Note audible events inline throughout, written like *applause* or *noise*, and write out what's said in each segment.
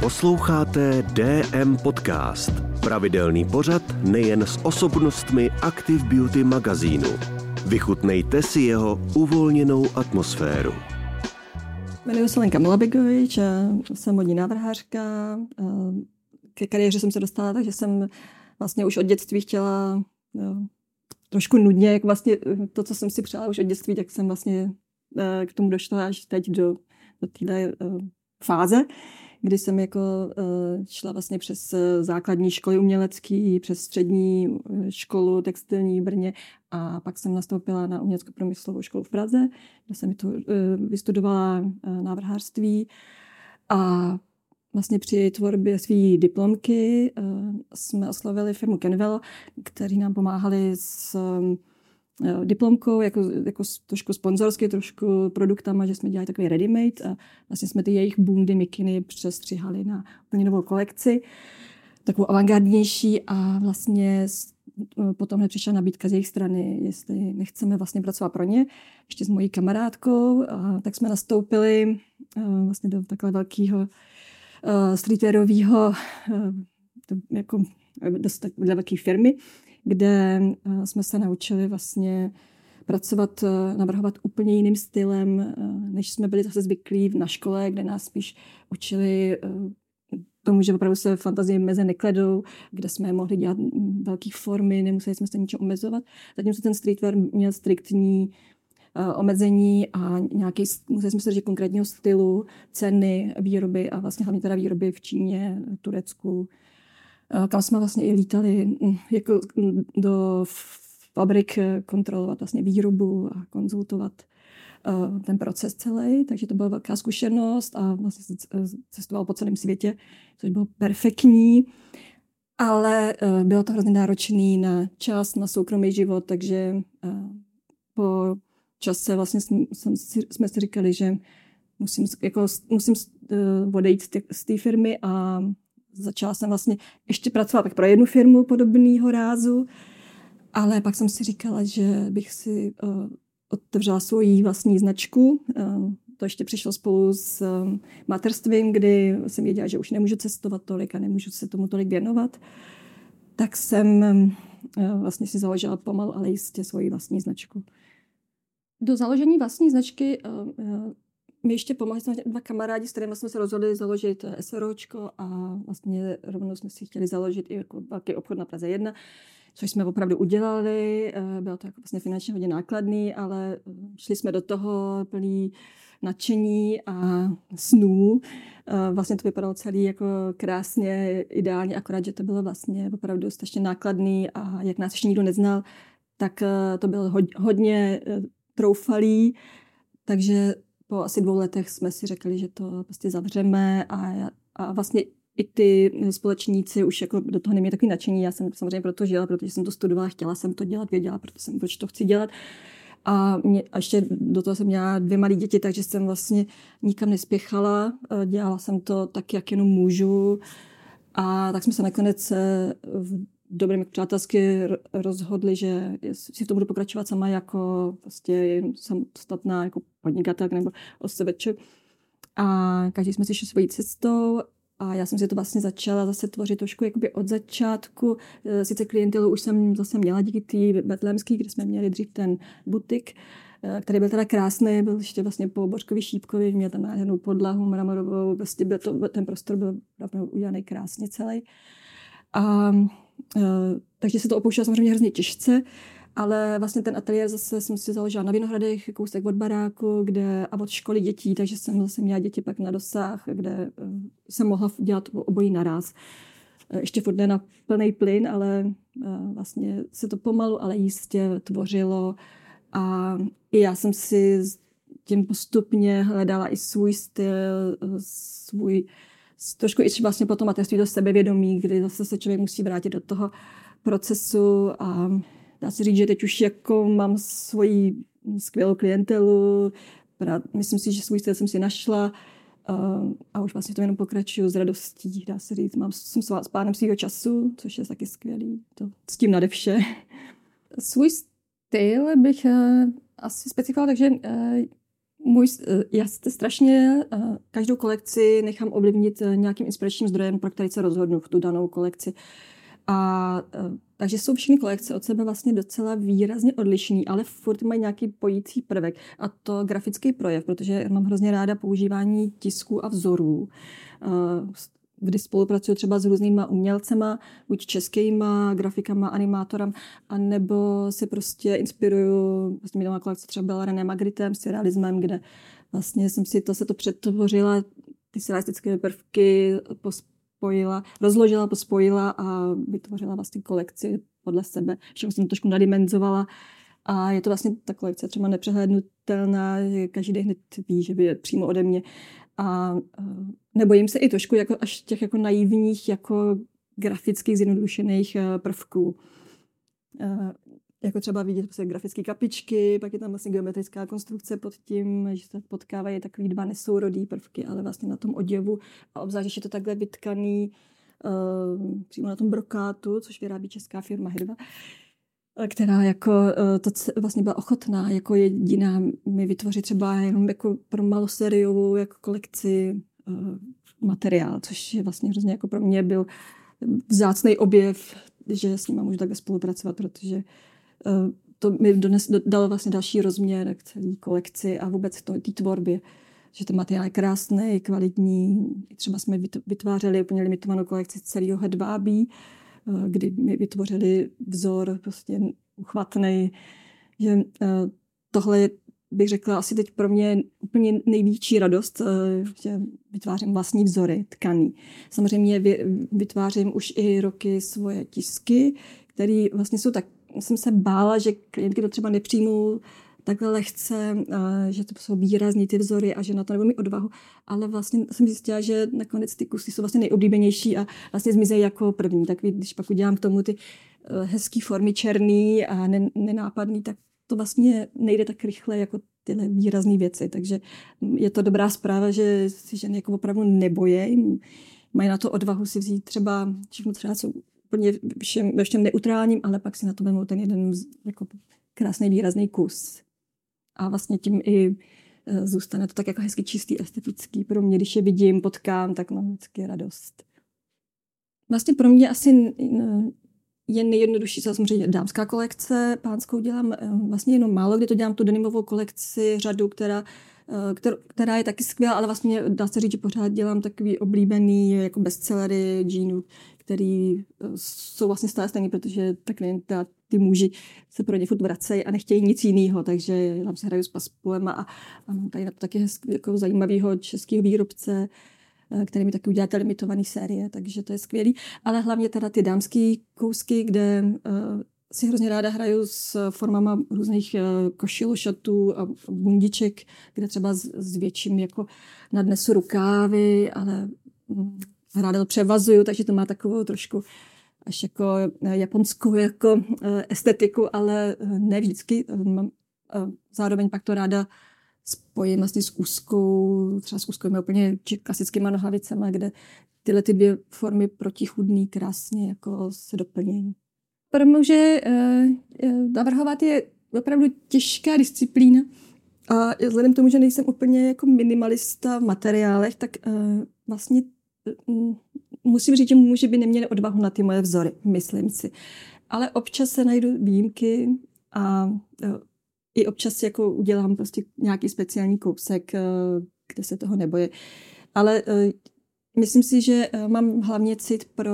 Posloucháte DM Podcast. Pravidelný pořad nejen s osobnostmi Active Beauty magazínu. Vychutnejte si jeho uvolněnou atmosféru. Jmenuji se Lenka Milabegovič, jsem modní návrhářka. Ke kariéře jsem se dostala, takže jsem vlastně už od dětství chtěla no, trošku nudně, jak vlastně to, co jsem si přála už od dětství, tak jsem vlastně eh, k tomu došla až teď do, do téhle eh, fáze kdy jsem jako eh, šla vlastně přes eh, základní školy umělecký, přes střední eh, školu textilní v Brně a pak jsem nastoupila na umělecko-promyslovou školu v Praze, kde jsem to vystudovala návrhářství. A vlastně při tvorbě své diplomky jsme oslovili firmu Kenvel, kteří nám pomáhali s diplomkou, jako, jako trošku sponzorsky, trošku produktama, že jsme dělali takový ready-made a vlastně jsme ty jejich bundy, mikiny přestřihali na úplně novou kolekci, takovou avantgardnější a vlastně eh, potom hned přišla nabídka z jejich strany, jestli nechceme vlastně pracovat pro ně, ještě s mojí kamarádkou, a tak jsme nastoupili eh, vlastně do takhle velkého streetwearového jako dost velké firmy, kde eh, jsme se naučili vlastně pracovat, eh, navrhovat úplně jiným stylem, eh, než jsme byli zase zvyklí na škole, kde nás spíš učili tomu, že opravdu se fantazie meze nekledou, kde jsme mohli dělat velké formy, nemuseli jsme se ničem omezovat. Zatímco ten streetwear měl striktní omezení a nějaký, museli jsme se držet konkrétního stylu, ceny, výroby a vlastně hlavně teda výroby v Číně, Turecku, kam jsme vlastně i lítali mm, jako mm, do fabrik eh, kontrolovat vlastně výrobu a konzultovat eh, ten proces celý, takže to byla velká zkušenost a vlastně cestoval po celém světě, což bylo perfektní, ale bylo to hrozně náročný na čas, na soukromý život, takže po čase vlastně jsme, jsme si říkali, že musím, jako, musím odejít z té firmy a začala jsem vlastně ještě pracovat tak pro jednu firmu podobného rázu, ale pak jsem si říkala, že bych si uh, otevřela svoji vlastní značku. Uh, to ještě přišlo spolu s um, materstvím, kdy jsem věděla, že už nemůžu cestovat tolik a nemůžu se tomu tolik věnovat. Tak jsem uh, vlastně si založila pomalu, ale jistě svoji vlastní značku. Do založení vlastní značky uh, my ještě pomohli jsme dva kamarádi, s kterými jsme se rozhodli založit eh, SROčko a vlastně rovnou jsme si chtěli založit i jako velký obchod na Praze 1, což jsme opravdu udělali. Eh, bylo to jako vlastně finančně hodně nákladný, ale eh, šli jsme do toho plný nadšení a snů. Vlastně to vypadalo celý jako krásně, ideálně, akorát, že to bylo vlastně opravdu strašně nákladný a jak nás ještě nikdo neznal, tak to bylo hodně troufalý, takže po asi dvou letech jsme si řekli, že to prostě zavřeme a, a vlastně i ty společníci už jako do toho neměli takový nadšení. Já jsem samozřejmě proto žila, protože jsem to studovala, chtěla jsem to dělat, věděla, proto jsem, proč to chci dělat. A, mě, a ještě do toho jsem měla dvě malé děti, takže jsem vlastně nikam nespěchala. Dělala jsem to tak, jak jenom můžu. A tak jsme se nakonec v dobrým přátelsky rozhodli, že si v tom budu pokračovat sama jako prostě samostatná jako podnikatelka nebo osobeče. A každý jsme si šli svojí cestou a já jsem si to vlastně začala zase tvořit trošku jakoby od začátku. E, sice klientelu už jsem zase měla díky té betlémský, kde jsme měli dřív ten butik, e, který byl teda krásný, byl ještě vlastně po Božkovi Šípkovi, měl tam nádhernou podlahu mramorovou, prostě byl to, ten prostor byl udělaný krásně celý. A takže se to opouštělo samozřejmě hrozně těžce, ale vlastně ten ateliér zase jsem si založila na Vinohradech, kousek od baráku, kde a od školy dětí, takže jsem zase měla děti pak na dosah, kde eh, jsem mohla dělat obojí naraz. Eh, ještě furt ne na plný plyn, ale vlastně se to pomalu, ale jistě tvořilo a i já jsem si tím postupně hledala i svůj styl, svůj trošku i vlastně potom mateřství do sebevědomí, kdy zase se člověk musí vrátit do toho procesu a dá se říct, že teď už jako mám svoji skvělou klientelu, myslím si, že svůj styl jsem si našla a, a už vlastně to jenom pokračuju s radostí, dá se říct. Mám, jsem s pánem svého času, což je taky skvělý, to s tím nade vše. Svůj styl bych uh, asi specifikovala, takže uh, můj, já se strašně každou kolekci nechám ovlivnit nějakým inspiračním zdrojem, pro který se rozhodnu v tu danou kolekci. A takže jsou všechny kolekce od sebe vlastně docela výrazně odlišný, ale furt mají nějaký pojící prvek a to grafický projev, protože mám hrozně ráda používání tisků a vzorů kdy spolupracuju třeba s různýma umělcema, buď českýma grafikama, animátorem, anebo se prostě inspiruju, vlastně minulá kolekce třeba byla René Magritem s realismem, kde vlastně jsem si to, se to přetvořila, ty surrealistické prvky pospojila, rozložila, pospojila a vytvořila vlastně kolekci podle sebe. Všechno jsem to trošku nadimenzovala a je to vlastně ta kolekce třeba nepřehlednutelná, každý hned ví, že by je přímo ode mě. A nebojím se i trošku jako až těch jako naivních, jako grafických zjednodušených eh, prvků. Eh, jako třeba vidět prostě grafické kapičky, pak je tam vlastně geometrická konstrukce pod tím, že se potkávají takový dva nesourodý prvky, ale vlastně na tom oděvu a obzvlášť, že je to takhle vytkaný přímo na tom brokátu, což vyrábí česká firma Hedva, která jako uh, to vlastně byla ochotná jako jediná mi vytvořit třeba jenom jako pro maloseriovou jako kolekci uh, materiál, což je vlastně hrozně jako pro mě byl vzácný objev, že s nimi můžu takhle spolupracovat, protože to mi dones, dalo vlastně další rozměr k celé kolekci a vůbec té tvorbě. Že ten materiál je krásný, kvalitní. Třeba jsme vytvářeli úplně limitovanou kolekci celého hedvábí, kdy mi vytvořili vzor prostě uchvatný, že uh, tohle je bych řekla, asi teď pro mě úplně největší radost, eh, že vytvářím vlastní vzory tkaný. Samozřejmě vytvářím už i roky svoje tisky, které vlastně jsou tak, jsem se bála, že klientky to třeba nepřijmou takhle lehce, eh, že to jsou výrazní ty vzory a že na to nebudu mít odvahu, ale vlastně jsem zjistila, že nakonec ty kusy jsou vlastně nejoblíbenější a vlastně zmizejí jako první. Tak když pak udělám k tomu ty eh, hezké formy černý a nenápadný, tak to vlastně nejde tak rychle jako tyhle výrazné věci. Takže je to dobrá zpráva, že si ženy jako opravdu nebojí, mají na to odvahu si vzít třeba všechno třeba co úplně všem, všem neutrálním, ale pak si na to vemou ten jeden jako krásný výrazný kus. A vlastně tím i e, zůstane to tak jako hezky čistý, estetický. Pro mě, když je vidím, potkám, tak mám vždycky radost. Vlastně pro mě asi je nejjednodušší, samozřejmě dámská kolekce, pánskou dělám eh, vlastně jenom málo, kdy to dělám tu denimovou kolekci, řadu, která, eh, která je taky skvělá, ale vlastně dá se říct, že pořád dělám takový oblíbený jako bestsellery džínů, který jsou vlastně stále stejný, protože ta klienta, ty muži se pro ně furt vracejí a nechtějí nic jiného, takže tam se hraju s paspulem a, a tady na to taky hezký, jako zajímavého českého výrobce, Eh, který mi taky uděláte limitovaný série, takže to je skvělý. Ale hlavně teda ty dámské kousky, kde uh, si hrozně ráda hraju s formama různých uh, košil, šatů a bundiček, kde třeba s, větším jako nadnesu rukávy, ale um, ráda to převazuju, takže to má takovou trošku až jako japonskou jako estetiku, ale ne vždycky. Mám zároveň pak to ráda spojím vlastně s úzkou, třeba s úzkou úplně klasickými nohavicemi, kde tyhle ty dvě formy protichudný krásně jako se doplnějí. Pro muže navrhovat je opravdu těžká disciplína. A vzhledem k tomu, že nejsem úplně jako minimalista v materiálech, tak vlastně musím říct, že muži by neměli odvahu na ty moje vzory, myslím si. Ale občas se najdu výjimky a uh, i občas jako udělám prostě nějaký speciální kousek, eh, kde se toho neboje. Ale eh, myslím si, že mám hlavně cit pro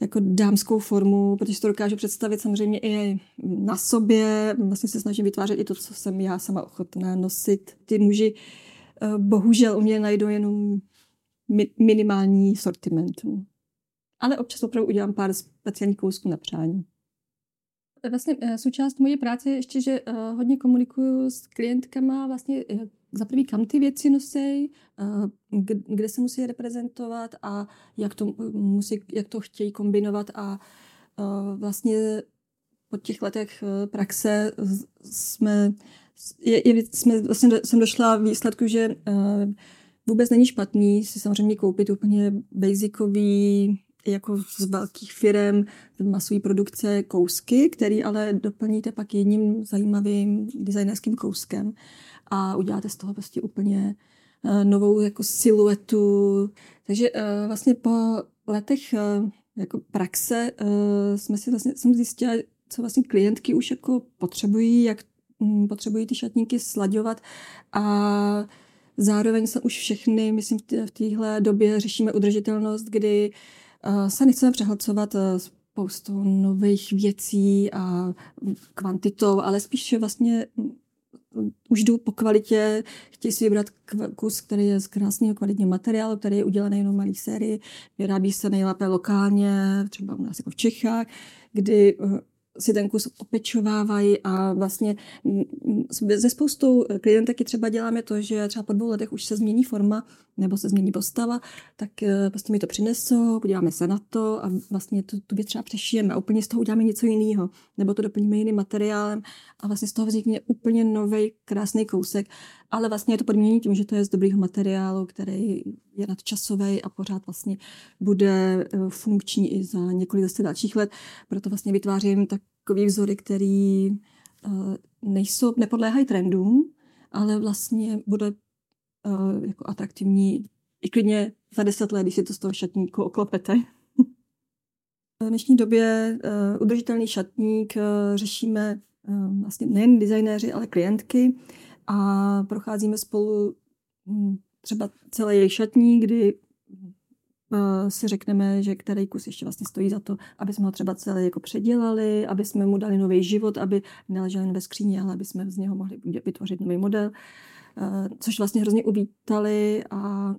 jako dámskou formu, protože to dokážu představit samozřejmě i na sobě. Vlastně se snažím vytvářet i to, co jsem já sama ochotná nosit. Ty muži bohužel u mě najdou jenom minimální sortiment. Ale občas opravdu udělám pár speciálních kousků na přání. Vlastně eh, součást mojí práce je ještě, že eh, hodně komunikuju s klientkama vlastně za prvý, kam ty věci nosí, kde se musí reprezentovat a jak to, musí, jak to chtějí kombinovat a vlastně po těch letech praxe jsme, je, je, jsme vlastně jsem došla výsledku, že vůbec není špatný si samozřejmě koupit úplně basicový jako z velkých firm masové produkce kousky, který ale doplníte pak jedním zajímavým designerským kouskem. a uděláte z toho prostě úplně novou jako siluetu. Takže vlastně po letech jako praxe jsme si vlastně, jsem zjistila, co vlastně klientky už jako potřebují, jak mm, potřebují ty šatníky slaďovat a zároveň se už všechny, myslím, v téhle době řešíme udržitelnost, kdy se nechceme přehlcovat spoustu nových věcí a kvantitou, ale spíš vlastně už jdu po kvalitě, chtějí si vybrat kus, který je z krásného kvalitního materiálu, který je udělaný jenom malý sérii, vyrábí se nejlépe lokálně, třeba u nás jako v Čechách, kdy eh, si ten kus opečovávají a vlastně ze spoustou klientek třeba děláme to, že třeba po dvou letech už se změní forma nebo se změní postava, tak eh, prostě mi to přinesou, podíváme se na to a vlastně tu, tu věc třeba přešijeme a úplně z toho uděláme něco jiného, nebo to doplníme jiným materiálem a vlastně z toho vznikne úplně nový krásný kousek, ale vlastně je to podmíněné tím, že to je z dobrého materiálu, který je nadčasový a pořád vlastně bude eh, funkční i za několik zase dalších let, proto vlastně vytvářím takový vzory, který uh, nejsou, nepodléhají trendům, ale vlastně bude uh, jako atraktivní i klidně za deset let, když si to z toho šatníku oklopete. *laughs* v dnešní době udržitelný šatník řešíme vlastně nejen designéři, ale klientky a procházíme spolu um, třeba celý jejich šatník, kdy uh, si řekneme, že který kus ještě vlastně stojí za to, aby jsme ho třeba celý jako předělali, aby jsme mu dali nový život, aby neležel jen ve skříni, ale aby jsme z něho mohli vytvořit nový model. Eh, což vlastně hrozně uvítali a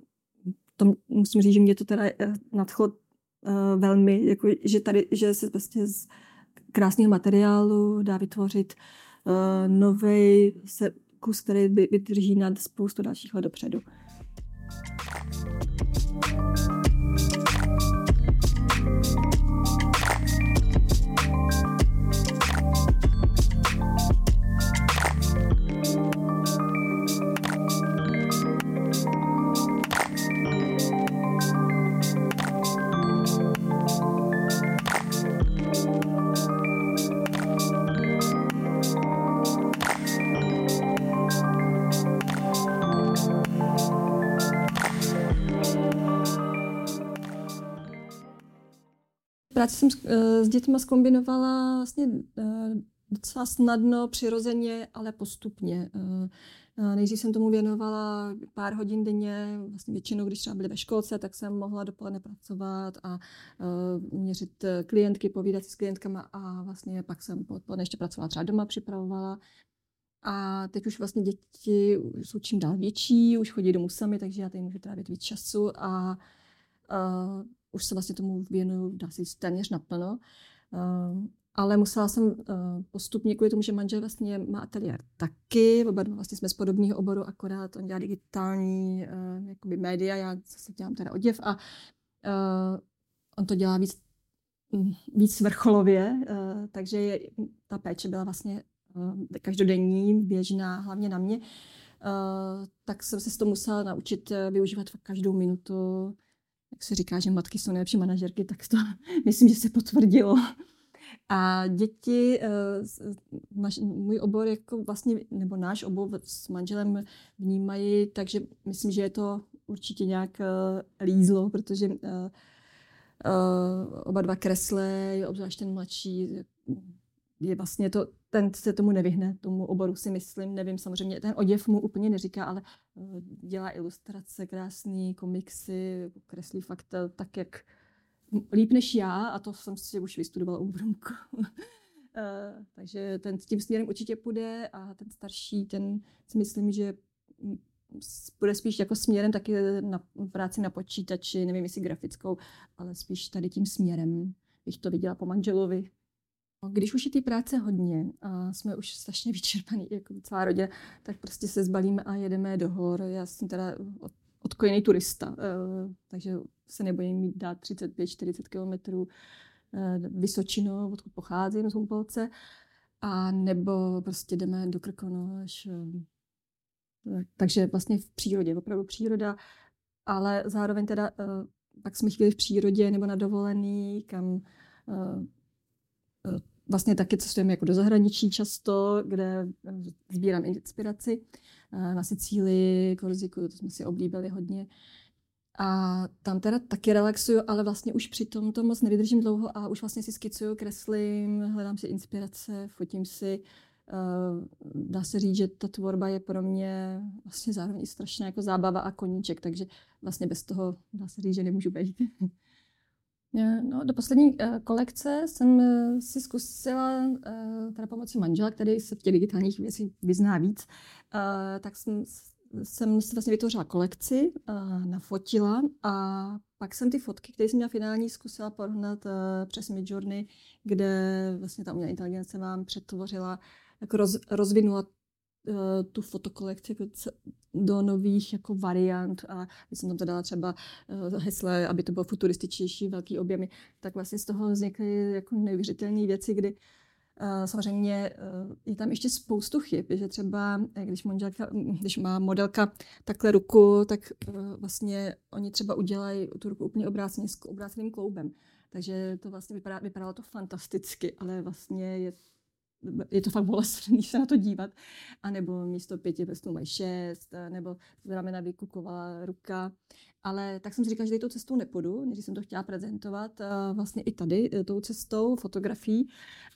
to musím říct, že mě to teda eh, nadchlo eh, velmi, jako, že tady, že se prostě z krásného materiálu dá vytvořit nový kus, který by nad spoustu dalších let dopředu. Práci jsem s, eh, s dětmi zkombinovala vlastně eh, docela snadno, přirozeně, ale postupně. Eh, nejdřív jsem tomu věnovala pár hodin denně, vlastně většinou, když třeba byly ve školce, tak jsem mohla dopoledne pracovat a měřit klientky, povídat si s klientkama a vlastně pak jsem odpoledne ještě pracovala třeba doma, připravovala. A teď už vlastně děti jsou čím dál větší, už chodí domů sami, takže já tady můžu trávit víc času a uh, už se vlastně tomu věnuju, dá se říct, téměř naplno. Uh, ale musela jsem uh, postupně, kvůli tomu, že manžel vlastně má ateliér taky, oba vlastně jsme z podobného oboru, akorát on dělá digitální uh, jakoby média, já zase dělám teda oděv a uh, on to dělá víc, víc vrcholově, uh, takže je, ta péče byla vlastně uh, každodenní, běžná, hlavně na mě. Uh, tak jsem se z toho musela naučit využívat každou minutu, jak se říká, že matky jsou nejlepší manažerky, tak to *laughs* myslím, že se potvrdilo. A děti, eh, naš, můj obor jako vlastně, nebo náš obor s manželem vnímají, takže myslím, že je to určitě nějak eh, lízlo, protože eh, oba dva kreslé, obzvlášť ten mladší, je vlastně to, ten se tomu nevyhne, tomu oboru si myslím, nevím samozřejmě, ten oděv mu úplně neříká, ale eh, dělá ilustrace, krásný komiksy, kreslí fakt eh, tak, jak líp než já a to jsem si už vystudovala u Brunku. *laughs* Eh, takže ten s tím směrem určitě půjde a ten starší, ten si myslím, že bude spíš jako směrem taky na práci na počítači, nevím jestli grafickou, ale spíš tady tím směrem bych to viděla po manželovi. Když už je té práce hodně a jsme už strašně *laughs* vyčerpaný, jako celá rodina, tak prostě se zbalíme a jedeme do hor. Já jsem teda odkojený turista, eh, takže se nebojím mít dát 35-40 kilometrů eh, Vysočinu, odkud pocházím z Humpolce, a nebo prostě jdeme do Krkono až eh, takže vlastně v přírodě, opravdu příroda, ale zároveň teda pak jsme chvíli v přírodě nebo na dovolený, kam vlastně taky cestujeme jako do zahraničí často, kde eh, sbírám inspiraci. na Sicílii, Korziku, to jsme si oblíbili hodně. A tam teda taky relaxuju, ale vlastně už přitom to moc nevydržím dlouho a už vlastně si skicuju, kreslím, hledám si inspirace, fotím si. Dá se říct, že ta tvorba je pro mě vlastně zároveň strašná jako zábava a koníček, takže vlastně bez toho dá se říct, že nemůžu být. *laughs* No, do poslední uh, kolekce jsem uh, si zkusila, teda pomocí manžela, který se v těch digitálních věcech vyzná víc, tak jsem jsem si vlastně vytvořila kolekci, nafotila a pak jsem ty fotky, které jsem měla finální, zkusila porovnat přes Midjourney, kde vlastně ta umělá inteligence vám přetvořila, jako roz, rozvinula tu fotokolekci jako do nových jako variant a když jsem tam to dala třeba uh, hesle, aby to bylo futurističnější, velký objemy, tak vlastně z toho vznikly jako neuvěřitelné věci, kdy Samozřejmě je tam ještě spoustu chyb, že třeba když, manželka, když má modelka takhle ruku, tak vlastně oni třeba udělají tu ruku úplně obráceně s obráceným kloubem. Takže to vlastně vypadá, vypadalo to fantasticky, ale vlastně je je to fakt bolestný se na to dívat. A nebo místo pěti prstů mají šest, nebo ramena vykukovala ruka. Ale tak jsem si říkala, že tou cestou nepůjdu, než jsem to chtěla prezentovat vlastně i tady e, tou cestou fotografií,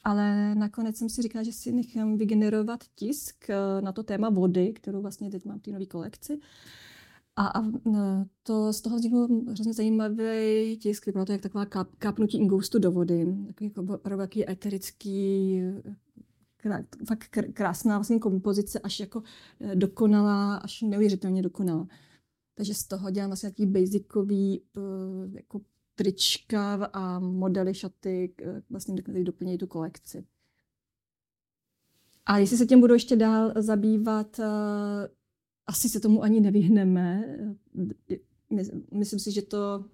ale nakonec jsem si říkala, že si nechám vygenerovat tisk e, na to téma vody, kterou vlastně teď mám v té nové kolekci. A, a to z toho vzniknul hrozně zajímavý tisk, vypadalo to jak taková káp, kápnutí ingoustu do vody. Takový jako eterický, fakt krásná vlastně kompozice, až jako dokonalá, až neuvěřitelně dokonalá. Takže z toho dělám vlastně nějaký basicový eh, jako trička a modely šaty, eh, vlastně které doplňují tu kolekci. A jestli se tím budu ještě dál zabývat, eh, asi se tomu ani nevyhneme. Myslím si, že to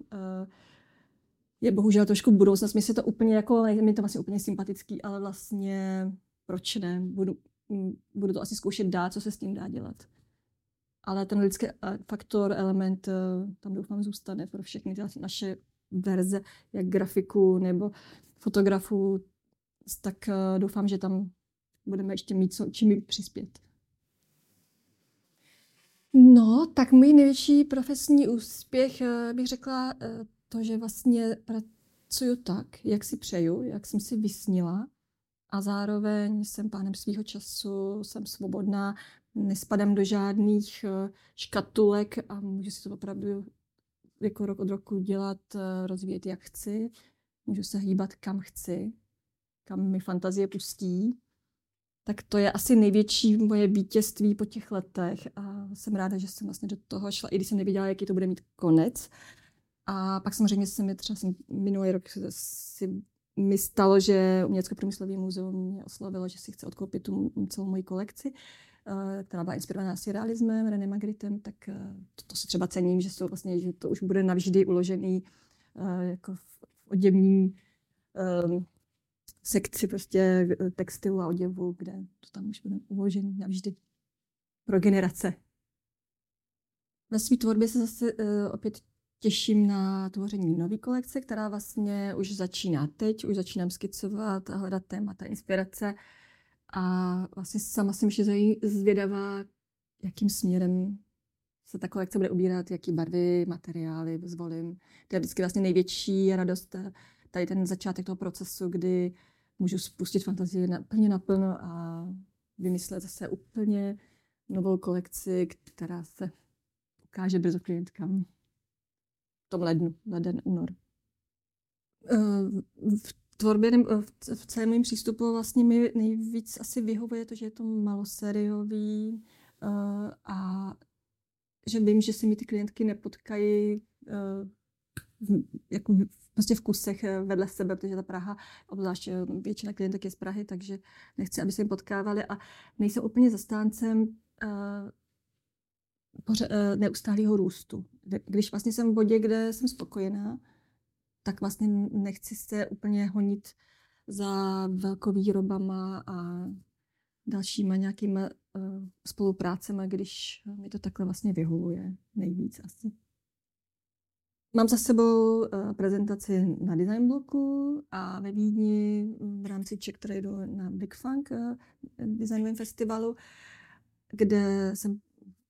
je bohužel trošku budoucnost. Mi se to úplně jako, mi to vlastně úplně sympatický, ale vlastně proč ne? Budu, mm, budu to asi zkoušet dát, co se s tím dá dělat ale ten lidský eh, faktor, element eh, tam doufám zůstane pro všechny ty naše verze, jak grafiku nebo fotografů, tak eh, doufám, že tam budeme ještě mít co, čím přispět. No, tak můj největší profesní úspěch bych řekla to, že vlastně pracuju tak, jak si přeju, jak jsem si vysnila a zároveň jsem pánem svého času, jsem svobodná, nespadám do žádných eh, škatulek a můžu si to opravdu jako rok od roku dělat, eh, rozvíjet jak chci. Můžu se hýbat kam chci, kam mi fantazie pustí. Tak to je asi největší moje vítězství po těch letech a jsem ráda, že jsem vlastně do toho šla, i když jsem nevěděla, jaký to bude mít konec. A pak samozřejmě se mi třeba jsem minulý rok si mi stalo, že Umělecko průmyslový muzeum mě oslovilo, že si chce odkoupit tu celou moji kolekci. Eh, která byla inspirovaná realismem, René Magritem, tak eh, to, to si třeba cením, že, jsou vlastně, že to už bude navždy uložený eh, jako v oděvní um, sekci prostě textilu a oděvu, kde to tam už bude uložený navždy pro generace. Ve své tvorbě se zase uh, opět těším na tvoření nové kolekce, která vlastně už začíná teď, už začínám skicovat a hledat témata, inspirace. A vlastně sama jsem ještě zvědavá, jakým směrem se ta kolekce bude ubírat, jaký barvy, materiály zvolím. To je vždycky vlastně největší radost, eh, tady ten začátek toho procesu, kdy můžu spustit fantazii plně naplno a vymyslet zase úplně novou kolekci, která se ukáže brzo klientkám tom lednu, leden, únor. Eh, v tvorbě nebo v celém mém přístupu vlastně mi nejvíc asi vyhovuje to, že je to malosériový uh, a že vím, že se mi ty klientky nepotkají jako prostě v kusech eh, vedle sebe, protože ta Praha, obzvlášť většina klientek je z Prahy, takže nechci, aby se jim potkávali a nejsem úplně zastáncem neustálého růstu. Když vlastně jsem v bodě, kde jsem spokojená, tak vlastně nechci se úplně honit za velkovýrobama a dalšíma nějakýma uh, spoluprácemi, když mi to takhle vlastně vyhovuje nejvíc asi. Mám za sebou uh, prezentaci na Design Bloku a ve Vídni v rámci Czech Trade na Big Funk uh, designovém festivalu, kde jsem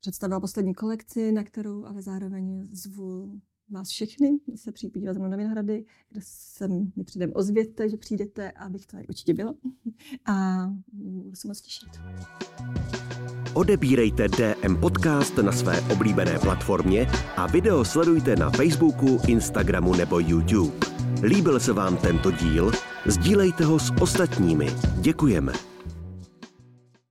představila poslední kolekci, na kterou ale zároveň zvu vás všechny se přijít podívat na Vinohrady, kde se mi předem ozvěte, že přijdete, abych to určitě byla. *laughs* A budu se moc těšit. Odebírejte DM Podcast na své oblíbené platformě a video sledujte na Facebooku, Instagramu nebo YouTube. Líbil se vám tento díl? Sdílejte ho s ostatními. Děkujeme.